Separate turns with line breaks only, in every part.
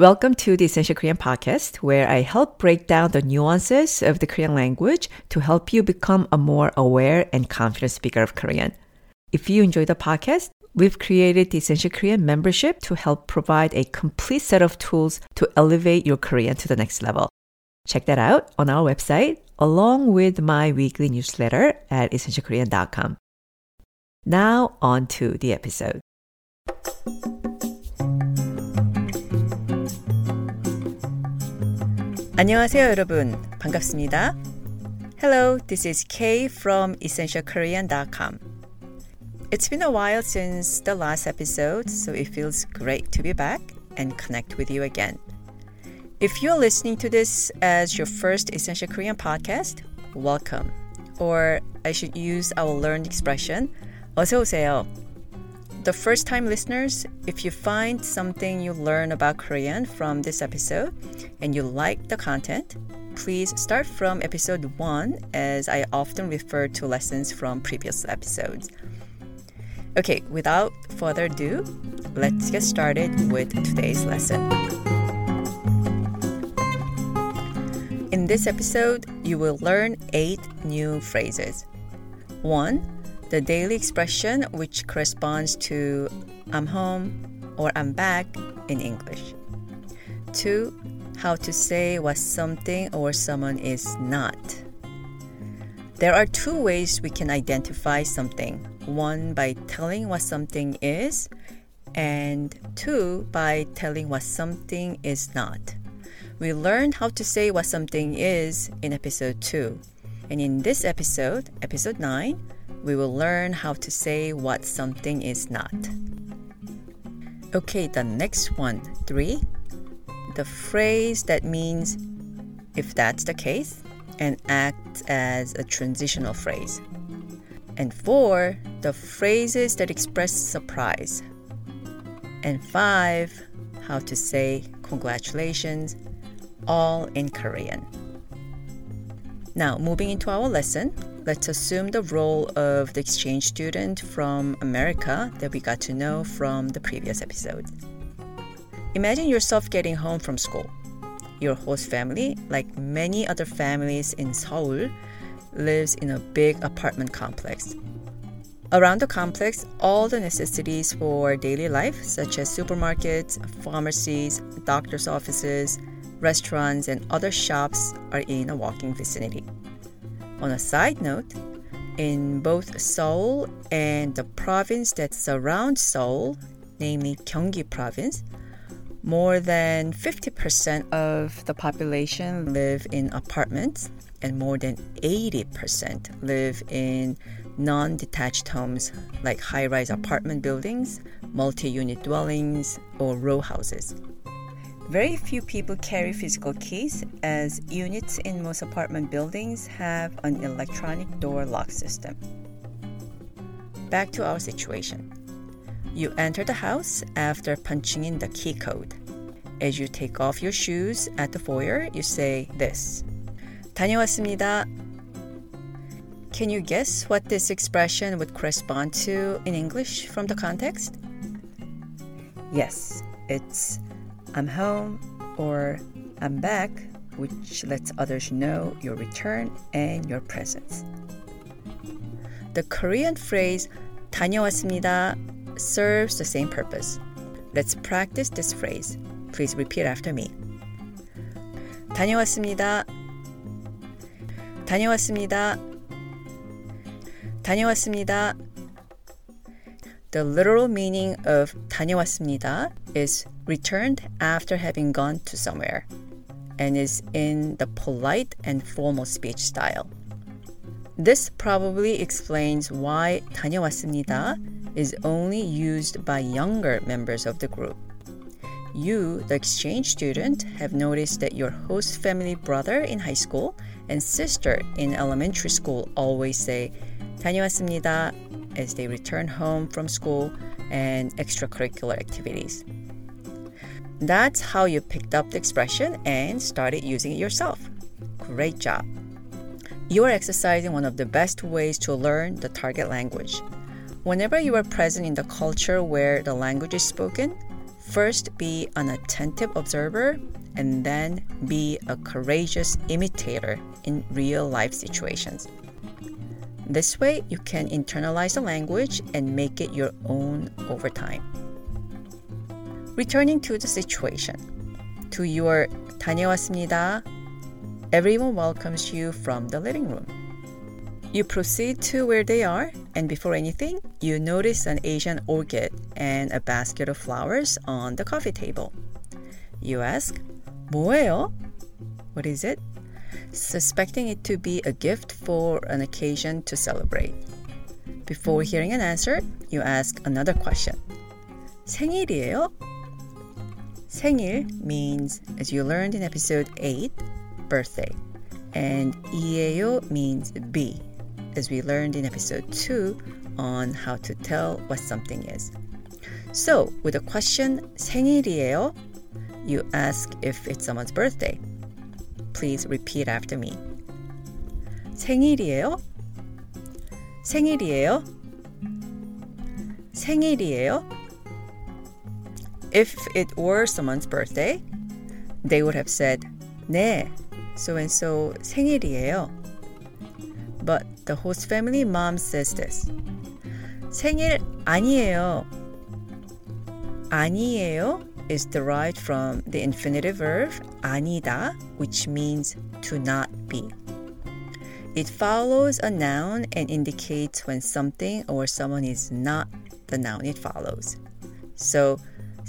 Welcome to the Essential Korean podcast, where I help break down the nuances of the Korean language to help you become a more aware and confident speaker of Korean. If you enjoy the podcast, we've created the Essential Korean membership to help provide a complete set of tools to elevate your Korean to the next level. Check that out on our website, along with my weekly newsletter at essentialkorean.com. Now, on to the episode. 안녕하세요, 여러분. 반갑습니다. Hello, this is Kay from essentialkorean.com. It's been a while since the last episode, so it feels great to be back and connect with you again. If you're listening to this as your first Essential Korean podcast, welcome. Or I should use our learned expression, 어서 오세요. The first time listeners, if you find something you learn about Korean from this episode and you like the content, please start from episode 1 as I often refer to lessons from previous episodes. Okay, without further ado, let's get started with today's lesson. In this episode, you will learn 8 new phrases. 1 the daily expression which corresponds to I'm home or I'm back in English. 2. How to say what something or someone is not. There are two ways we can identify something one by telling what something is, and two by telling what something is not. We learned how to say what something is in episode 2. And in this episode, episode 9, we will learn how to say what something is not. Okay, the next one, three. The phrase that means if that's the case and acts as a transitional phrase. And four, the phrases that express surprise. And five, how to say congratulations, all in Korean. Now, moving into our lesson, let's assume the role of the exchange student from America that we got to know from the previous episode. Imagine yourself getting home from school. Your host family, like many other families in Seoul, lives in a big apartment complex. Around the complex, all the necessities for daily life, such as supermarkets, pharmacies, doctor's offices, restaurants, and other shops, are in a walking vicinity. On a side note, in both Seoul and the province that surrounds Seoul, namely Gyeonggi province, more than 50% of the population live in apartments and more than 80% live in non detached homes like high rise apartment buildings, multi unit dwellings, or row houses. Very few people carry physical keys, as units in most apartment buildings have an electronic door lock system. Back to our situation. You enter the house after punching in the key code. As you take off your shoes at the foyer, you say this 다녀왔습니다. Can you guess what this expression would correspond to in English from the context? Yes, it's I'm home or I'm back, which lets others know your return and your presence. The Korean phrase 다녀왔습니다 serves the same purpose. Let's practice this phrase. Please repeat after me. 다녀왔습니다. 다녀왔습니다. 다녀왔습니다. The literal meaning of 다녀왔습니다 is returned after having gone to somewhere and is in the polite and formal speech style. This probably explains why 다녀왔습니다 is only used by younger members of the group. You, the exchange student, have noticed that your host family brother in high school and sister in elementary school always say 다녀왔습니다 as they return home from school and extracurricular activities. That's how you picked up the expression and started using it yourself. Great job. You are exercising one of the best ways to learn the target language. Whenever you are present in the culture where the language is spoken, First, be an attentive observer and then be a courageous imitator in real life situations. This way, you can internalize the language and make it your own over time. Returning to the situation. To your 다녀왔습니다. Everyone welcomes you from the living room. You proceed to where they are, and before anything, you notice an Asian orchid and a basket of flowers on the coffee table. You ask, 뭐예요? What is it? Suspecting it to be a gift for an occasion to celebrate. Before hearing an answer, you ask another question. 생일이에요? 생일 means, as you learned in episode 8, birthday. And 이에요 means be, as we learned in episode 2 on how to tell what something is. So, with the question 생일이에요, you ask if it's someone's birthday. Please repeat after me. 생일이에요? 생일이에요? 생일이에요? If it were someone's birthday, they would have said, 네, so and so 생일이에요. But the host family mom says this. 생일 아니에요. 아니에요 is derived from the infinitive verb 아니다, which means to not be. It follows a noun and indicates when something or someone is not the noun it follows. So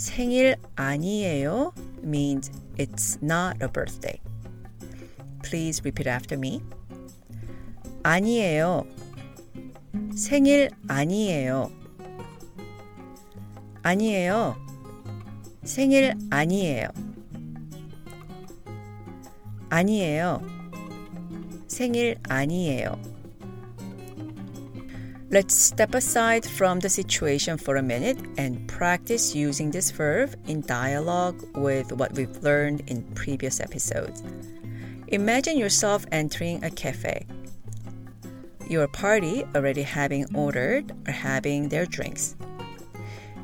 생일 아니에요 means it's not a birthday. Please repeat after me. 아니에요. 생일 아니에요. 아니에요. 생일 아니에요. 아니에요. 생일 아니에요. Let's step aside from the situation for a minute and practice using this verb in dialogue with what we've learned in previous episodes. Imagine yourself entering a cafe. Your party already having ordered or having their drinks.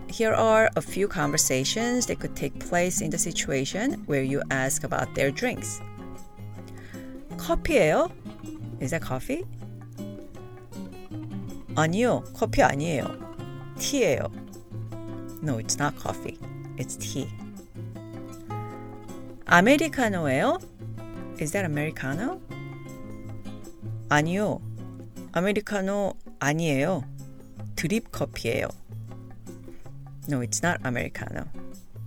Here are a few conversations that could take place in the situation where you ask about their drinks. 커피예요? Is that coffee? 아니요, 커피 아니에요. 티예요. No, it's not coffee. It's tea. 아메리카노예요? Is that Americano? 아니요. 아메리카노 아니에요. 드립 커피예요. No, it's not Americano.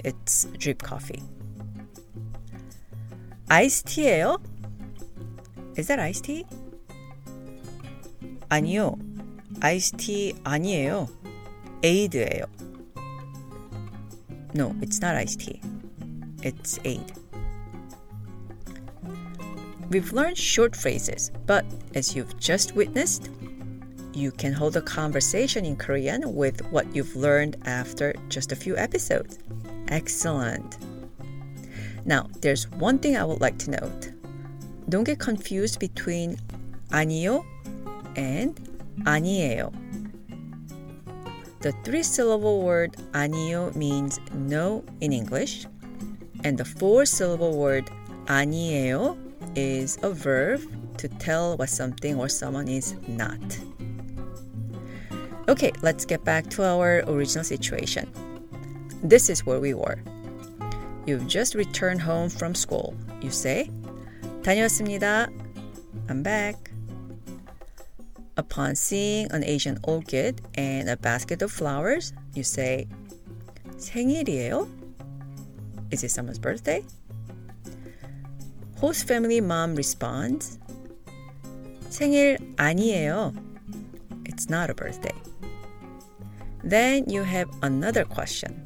It's drip coffee. iced tea예요? Is that iced tea? 아니요. 아이스티 아니에요. 에이드예요. No, it's not iced tea. It's ade. We've learned short phrases, but as you've just witnessed, you can hold a conversation in Korean with what you've learned after just a few episodes. Excellent. Now, there's one thing I would like to note. Don't get confused between 아니요 and 아니에요. The three syllable word 아니요 means no in English, and the four syllable word 아니에요 is a verb to tell what something or someone is not. Okay, let's get back to our original situation. This is where we were. You've just returned home from school. You say, 다녀왔습니다. I'm back. Upon seeing an Asian orchid and a basket of flowers, you say, 생일이에요? Is it someone's birthday? Host family mom responds, 생일 아니에요. It's not a birthday. Then you have another question.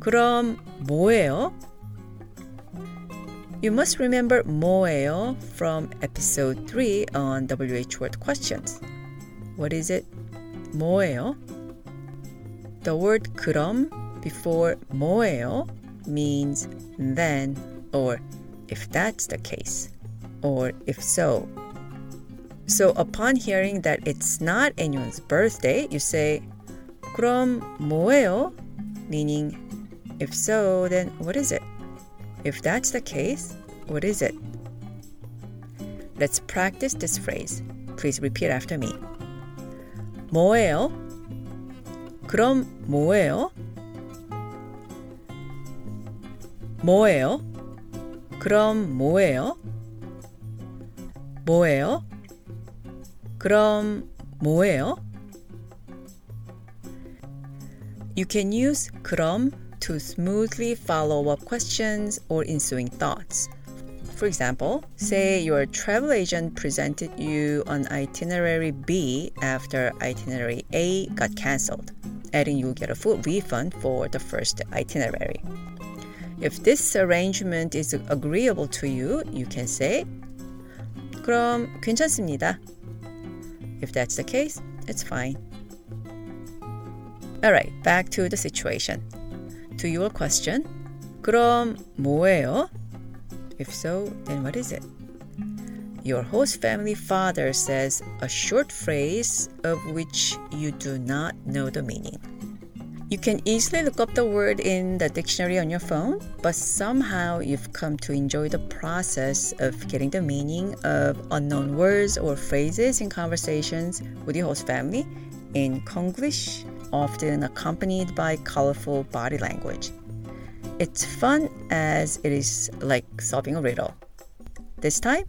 그럼 뭐예요? You must remember 뭐예요 from episode 3 on WH word questions. What is it? 뭐예요? The word 그럼 before 뭐예요 means then or if that's the case or if so so upon hearing that it's not anyone's birthday, you say, 그럼 뭐예요? meaning if so, then what is it? If that's the case, what is it? Let's practice this phrase. Please repeat after me. 뭐예요? 그럼 뭐예요? 뭐예요? 그럼 뭐예요? 뭐예요? 그럼 뭐예요? You can use 그럼 to smoothly follow up questions or ensuing thoughts. For example, say your travel agent presented you on itinerary B after itinerary A got cancelled, adding you'll get a full refund for the first itinerary. If this arrangement is agreeable to you, you can say, 그럼 괜찮습니다. If that's the case, it's fine. Alright, back to the situation. To your question, 그럼 뭐예요? If so, then what is it? Your host family father says a short phrase of which you do not know the meaning. You can easily look up the word in the dictionary on your phone, but somehow you've come to enjoy the process of getting the meaning of unknown words or phrases in conversations with your host family in Konglish, often accompanied by colorful body language. It's fun as it is like solving a riddle. This time,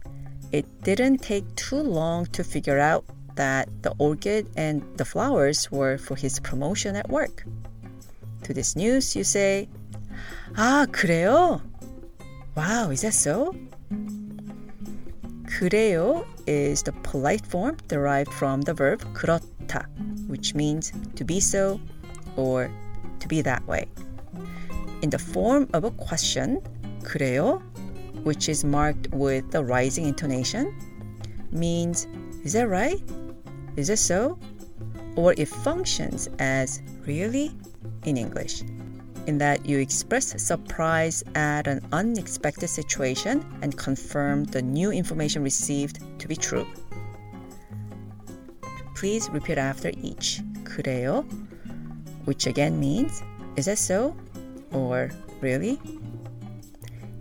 it didn't take too long to figure out that the orchid and the flowers were for his promotion at work. To this news, you say, 아, 그래요? Wow, is that so? 그래요 is the polite form derived from the verb 그렇다, which means to be so or to be that way. In the form of a question, 그래요, which is marked with the rising intonation, means is that right? Is that so? Or it functions as really in English, in that you express surprise at an unexpected situation and confirm the new information received to be true. Please repeat after each. 그래요, which again means is that so? Or really?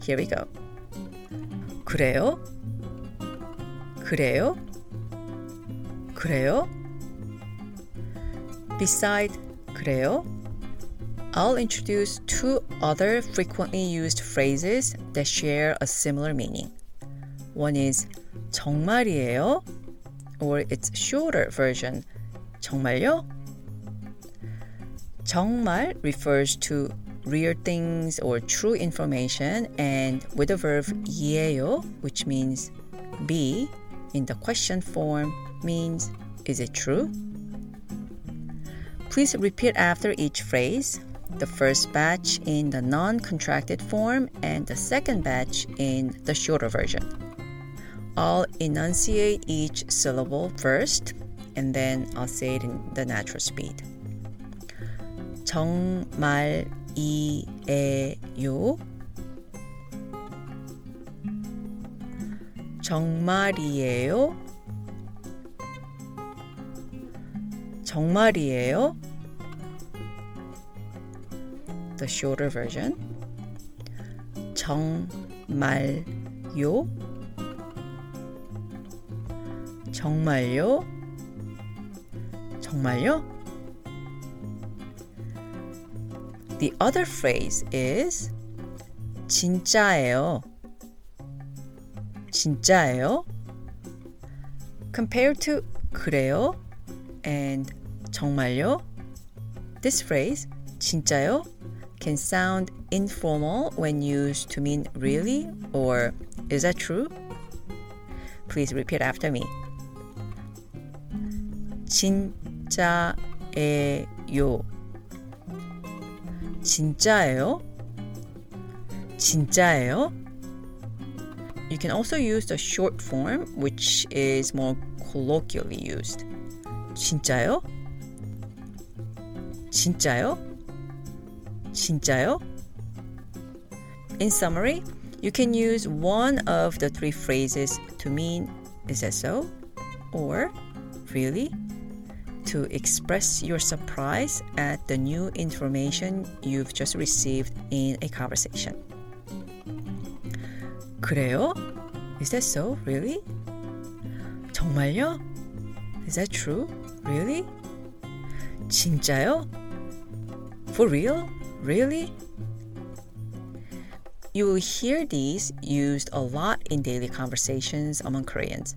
Here we go. 그래요? 그래요? 그래요? Beside 그래요, I'll introduce two other frequently used phrases that share a similar meaning. One is 정말이에요, or its shorter version, 정말요? 정말 refers to real things or true information, and with the verb 이에요, which means be, in the question form means is it true? Please repeat after each phrase the first batch in the non contracted form and the second batch in the shorter version. I'll enunciate each syllable first and then I'll say it in the natural speed. 정말이에요. 정말이에요. 정말이에요. The shorter version. 정말요. 정말요. 정말요. The other phrase is 진짜예요. 진짜예요. Compared to 그래요 and 정말요, this phrase 진짜요 can sound informal when used to mean really or is that true? Please repeat after me. 진짜예요. 진짜예요? 진짜예요? You can also use the short form, which is more colloquially used. 진짜요? 진짜요? 진짜요? In summary, you can use one of the three phrases to mean is that so? Or really? to express your surprise at the new information you've just received in a conversation. 그래요? Is that so? Really? 정말요? Is that true? Really? 진짜요? For real? Really? You will hear these used a lot in daily conversations among Koreans.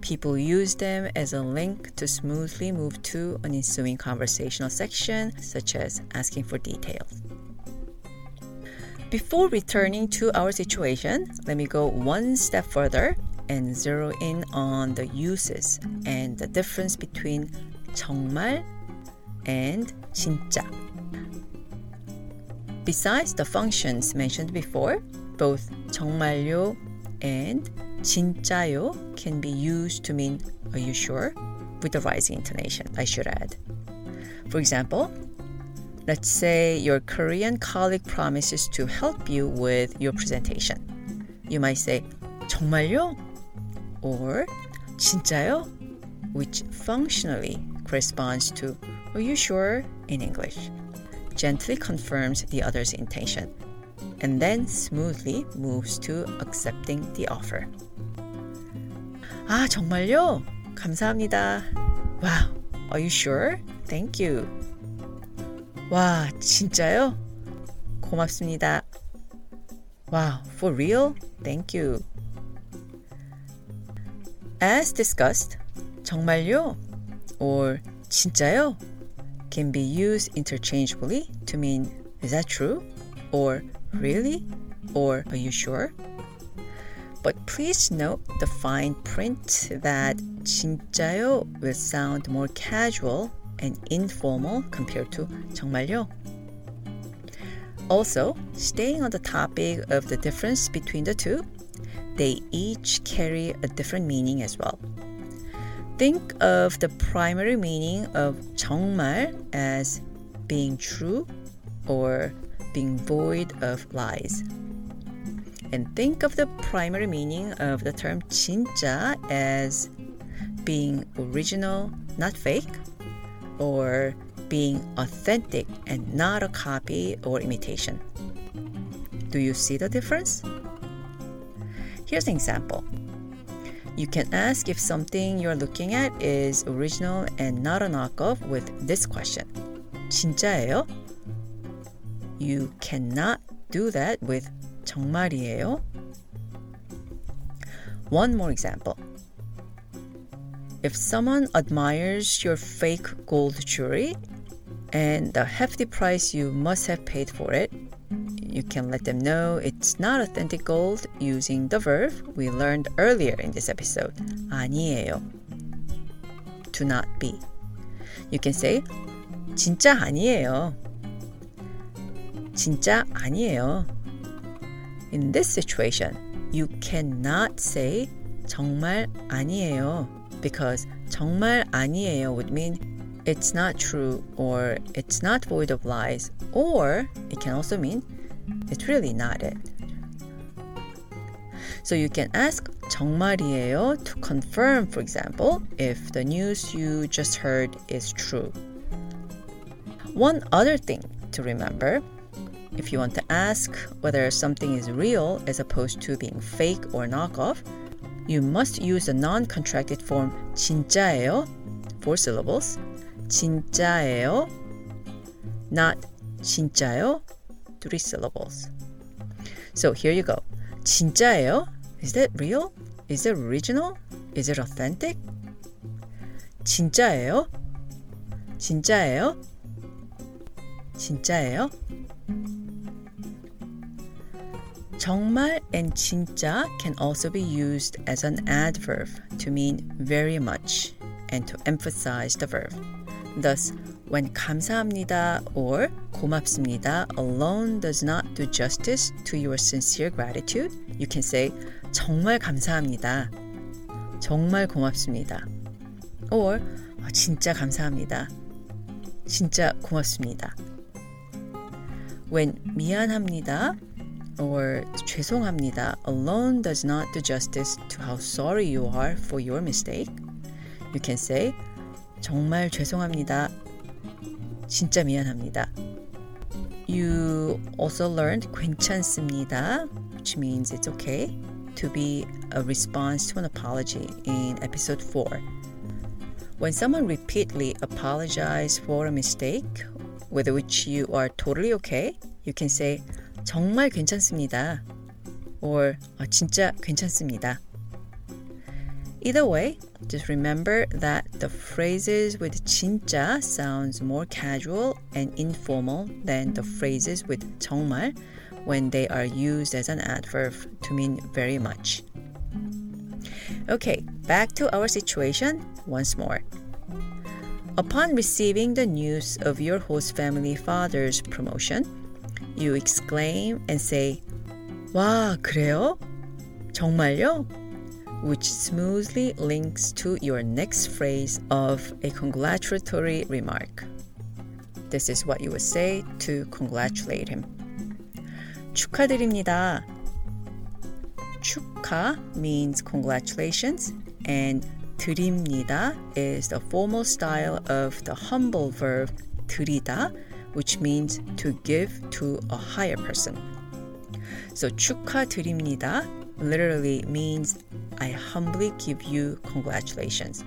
People use them as a link to smoothly move to an ensuing conversational section, such as asking for details. Before returning to our situation, let me go one step further and zero in on the uses and the difference between 정말 and 진짜. Besides the functions mentioned before, both 정말요 and 진짜요 can be used to mean are you sure? with the rising intonation, I should add. For example, let's say your Korean colleague promises to help you with your presentation. You might say 정말요? or 진짜요? which functionally corresponds to are you sure in English gently confirms the other's intention and then smoothly moves to accepting the offer. 아, 정말요? 감사합니다. Wow, are you sure? Thank you. 와, 진짜요? 고맙습니다. Wow, for real? Thank you. As discussed, 정말요? or 진짜요? can be used interchangeably to mean is that true? or really? or are you sure? But please note the fine print that 진짜요 will sound more casual and informal compared to 정말요. Also, staying on the topic of the difference between the two, they each carry a different meaning as well. Think of the primary meaning of 정말 as being true or being void of lies. And think of the primary meaning of the term 진짜 as being original, not fake, or being authentic and not a copy or imitation. Do you see the difference? Here's an example. You can ask if something you're looking at is original and not a knockoff with this question. 진짜예요? You cannot do that with 정말이에요. One more example. If someone admires your fake gold jewelry and the hefty price you must have paid for it, you can let them know it's not authentic gold using the verb we learned earlier in this episode. 아니에요. Do not be. You can say 진짜 아니에요. 진짜 아니에요. In this situation, you cannot say 정말 아니에요 because 정말 아니에요 would mean it's not true or it's not void of lies or it can also mean it's really not it. So you can ask 정말이에요 to confirm, for example, if the news you just heard is true. One other thing to remember if you want to ask whether something is real as opposed to being fake or knockoff, you must use the non-contracted form 진짜예요, four syllables, 진짜예요, not 진짜요, three syllables. So here you go. 진짜예요? Is that real? Is it original? Is it authentic? 진짜예요? 진짜예요? 진짜예요? 정말 and 진짜 can also be used as an adverb to mean very much and to emphasize the verb. Thus, when 감사합니다 or 고맙습니다 alone does not do justice to your sincere gratitude, you can say 정말 감사합니다. 정말 고맙습니다. or 진짜 감사합니다. 진짜 고맙습니다. When 미안합니다 or 죄송합니다 alone does not do justice to how sorry you are for your mistake, you can say 정말 죄송합니다. 진짜 미안합니다. You also learned 괜찮습니다, which means it's okay, to be a response to an apology in episode 4. When someone repeatedly apologizes for a mistake with which you are totally okay, you can say 정말 괜찮습니다. or 진짜 괜찮습니다. Either way, just remember that the phrases with 진짜 sounds more casual and informal than the phrases with 정말 when they are used as an adverb to mean very much. Okay, back to our situation once more. Upon receiving the news of your host family father's promotion, you exclaim and say, 와, 그래요? 정말요? Which smoothly links to your next phrase of a congratulatory remark. This is what you would say to congratulate him. 축하드립니다. 축하 means congratulations and 드립니다 is the formal style of the humble verb 드리다 which means to give to a higher person. So 축하드립니다 literally means I humbly give you congratulations.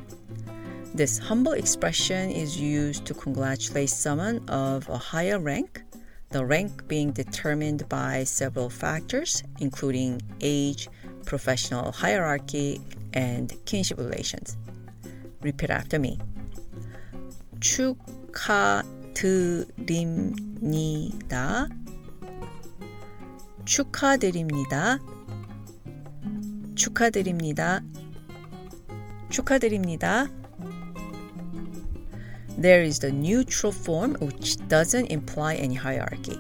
This humble expression is used to congratulate someone of a higher rank, the rank being determined by several factors, including age, professional hierarchy, and kinship relations. Repeat after me. 축하 드립니다. 축하드립니다. 축하드립니다. 축하드립니다. There is the neutral form which doesn't imply any hierarchy.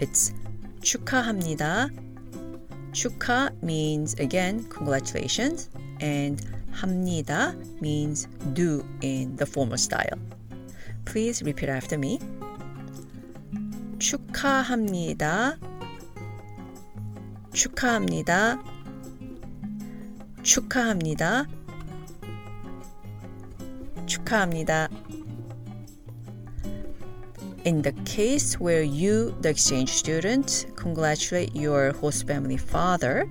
It's 축하합니다. 축하 means again congratulations and 합니다 means do in the formal style. Please repeat after me. 축하합니다. 축하합니다. 축하합니다. 축하합니다. In the case where you, the exchange student, congratulate your host family father,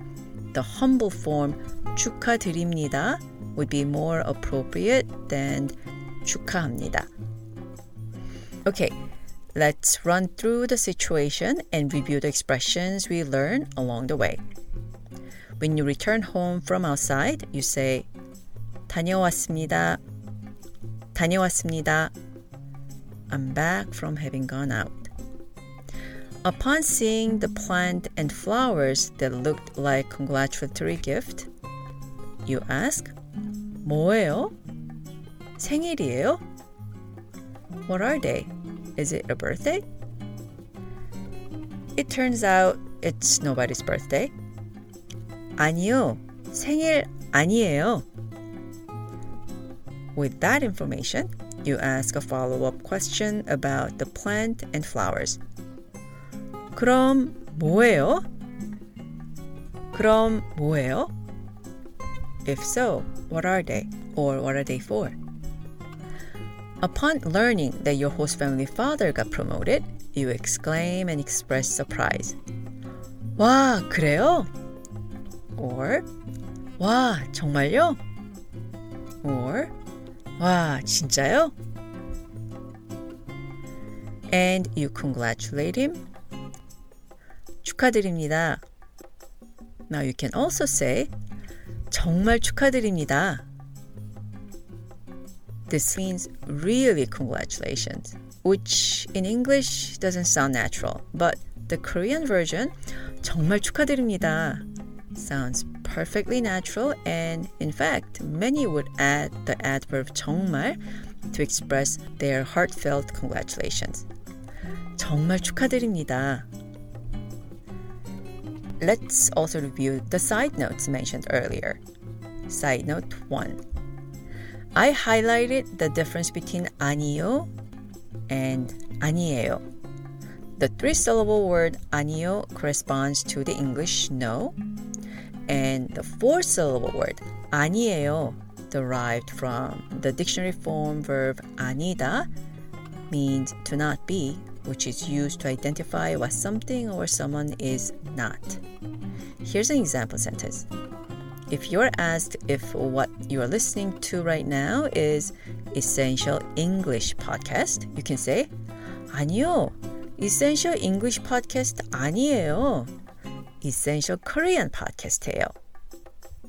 the humble form 축하드립니다 would be more appropriate than 축하합니다. Okay, let's run through the situation and review the expressions we learn along the way. When you return home from outside, you say 다녀왔습니다. 다녀왔습니다. I'm back from having gone out. Upon seeing the plant and flowers that looked like congratulatory gift, you ask, 뭐예요? 생일이에요? What are they? Is it a birthday? It turns out it's nobody's birthday. 아니요, 생일 아니에요. With that information, you ask a follow up question about the plant and flowers. 그럼 뭐예요? 그럼 뭐예요? If so, what are they? Or what are they for? Upon learning that your host family father got promoted, you exclaim and express surprise. 와, 그래요? Or, 와, 정말요? Or, 와, 진짜요? And you congratulate him. 축하드립니다. Now you can also say, 정말 축하드립니다. This means really congratulations, which in English doesn't sound natural, but the Korean version, 정말 축하드립니다, sounds perfectly natural, and in fact, many would add the adverb 정말 to express their heartfelt congratulations. 정말 축하드립니다. Let's also review the side notes mentioned earlier. Side note 1. I highlighted the difference between 아니요 and 아니에요. The three syllable word 아니요 corresponds to the English no, and the four syllable word 아니에요 derived from the dictionary form verb 아니다 means to not be, which is used to identify what something or someone is not. Here's an example sentence. If you're asked if what you're listening to right now is Essential English Podcast, you can say, 아니요, Essential English Podcast 아니에요. Essential Korean Podcast예요.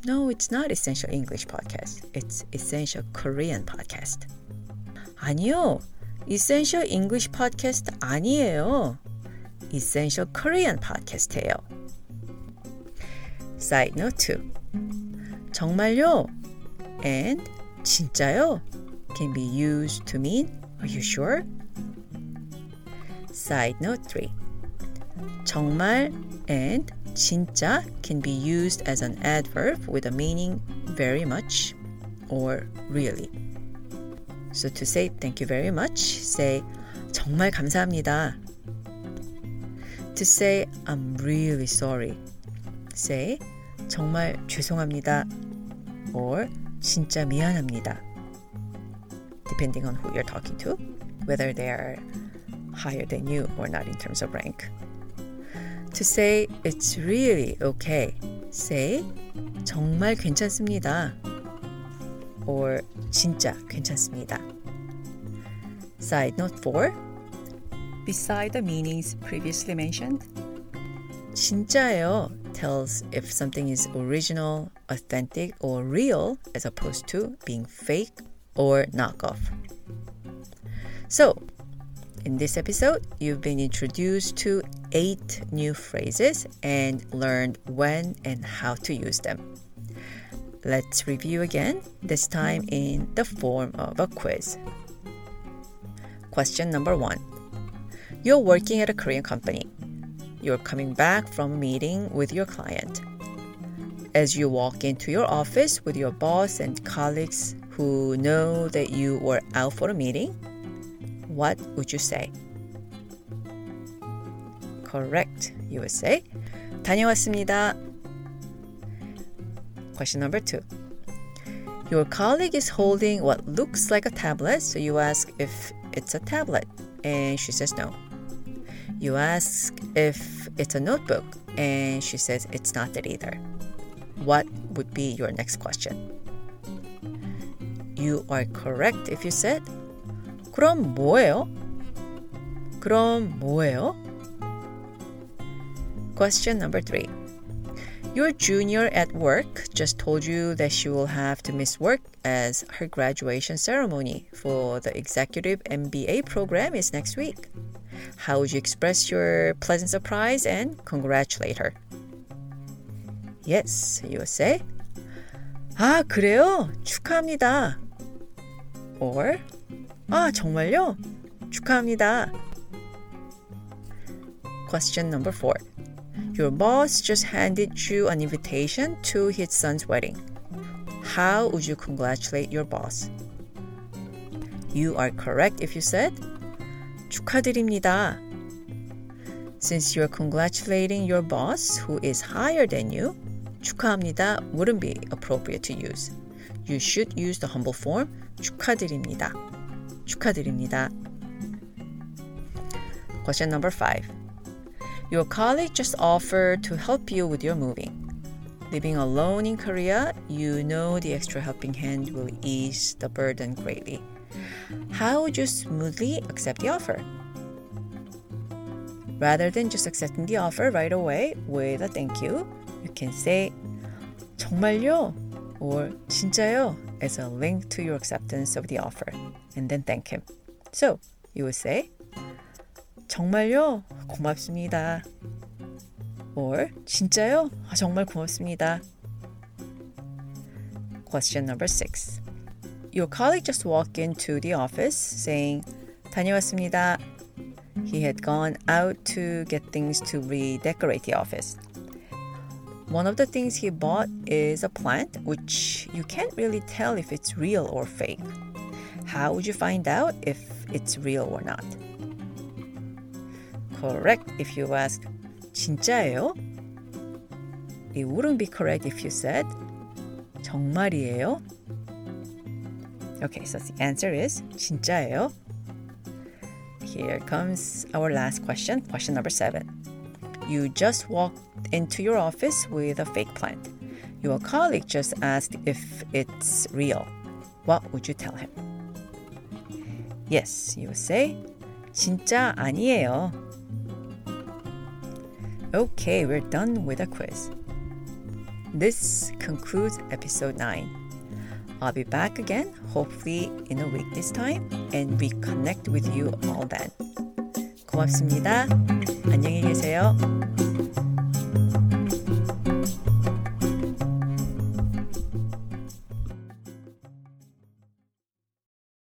No, it's not Essential English Podcast. It's Essential Korean Podcast. 아니요, Essential English Podcast 아니에요. Essential Korean Podcast예요. Side note 2. 정말요 and 진짜요 can be used to mean are you sure? Side note 3. 정말 and 진짜 can be used as an adverb with a meaning very much or really. So to say thank you very much, say 정말 감사합니다. To say I'm really sorry, say 정말 죄송합니다 or 진짜 미안합니다. Depending on who you're talking to, whether they are higher than you or not in terms of rank. To say it's really okay, say 정말 괜찮습니다. or 진짜 괜찮습니다. Side note 4. Beside the meanings previously mentioned, 진짜예요 tells if something is original, authentic, or real as opposed to being fake or knockoff. So, in this episode, you've been introduced to eight new phrases and learned when and how to use them. Let's review again, this time in the form of a quiz. Question number one You're working at a Korean company You're coming back from a meeting with your client. As you walk into your office with your boss and colleagues who know that you were out for a meeting, what would you say? Correct. You would say, 다녀왔습니다. Question number two. Your colleague is holding what looks like a tablet, so you ask if it's a tablet, and she says no. You ask if it's a notebook, and she says it's not that either. What would be your next question? You are correct if you said, 그럼 뭐예요? 그럼 뭐예요? Question number three. Your junior at work just told you that she will have to miss work as her graduation ceremony for the executive MBA program is next week. How would you express your pleasant surprise and congratulate her? Yes, you would say, 아, 그래요? 축하합니다. Or, 아, 정말요? 축하합니다. Question number four. Your boss just handed you an invitation to his son's wedding. How would you congratulate your boss? You are correct if you said 축하드립니다. Since you're congratulating your boss who is higher than you, 축하합니다 wouldn't be appropriate to use. You should use the humble form 축하드립니다. 축하드립니다. Question number 5. Your colleague just offered to help you with your moving. Living alone in Korea, you know the extra helping hand will ease the burden greatly. How would you smoothly accept the offer? Rather than just accepting the offer right away with a thank you, you can say 정말요 or 진짜요 as a link to your acceptance of the offer and then thank him. So you would say 정말요 고맙습니다. or 진짜요? 아, 정말 고맙습니다. Question number 6. Your colleague just walked into the office saying 다녀왔습니다. He had gone out to get things to redecorate the office. One of the things he bought is a plant, which you can't really tell if it's real or fake. How would you find out if it's real or not? Correct if you ask, 진짜예요? It wouldn't be correct if you said, 정말이에요? Okay, so the answer is 진짜예요. Here comes our last question, question number seven. You just walked into your office with a fake plant. Your colleague just asked if it's real. What would you tell him? Yes, you would say, 진짜 아니에요. Okay, we're done with the quiz. This concludes episode 9. I'll be back again, hopefully in a week this time, and we connect with you all then. 고맙습니다. 안녕히 계세요.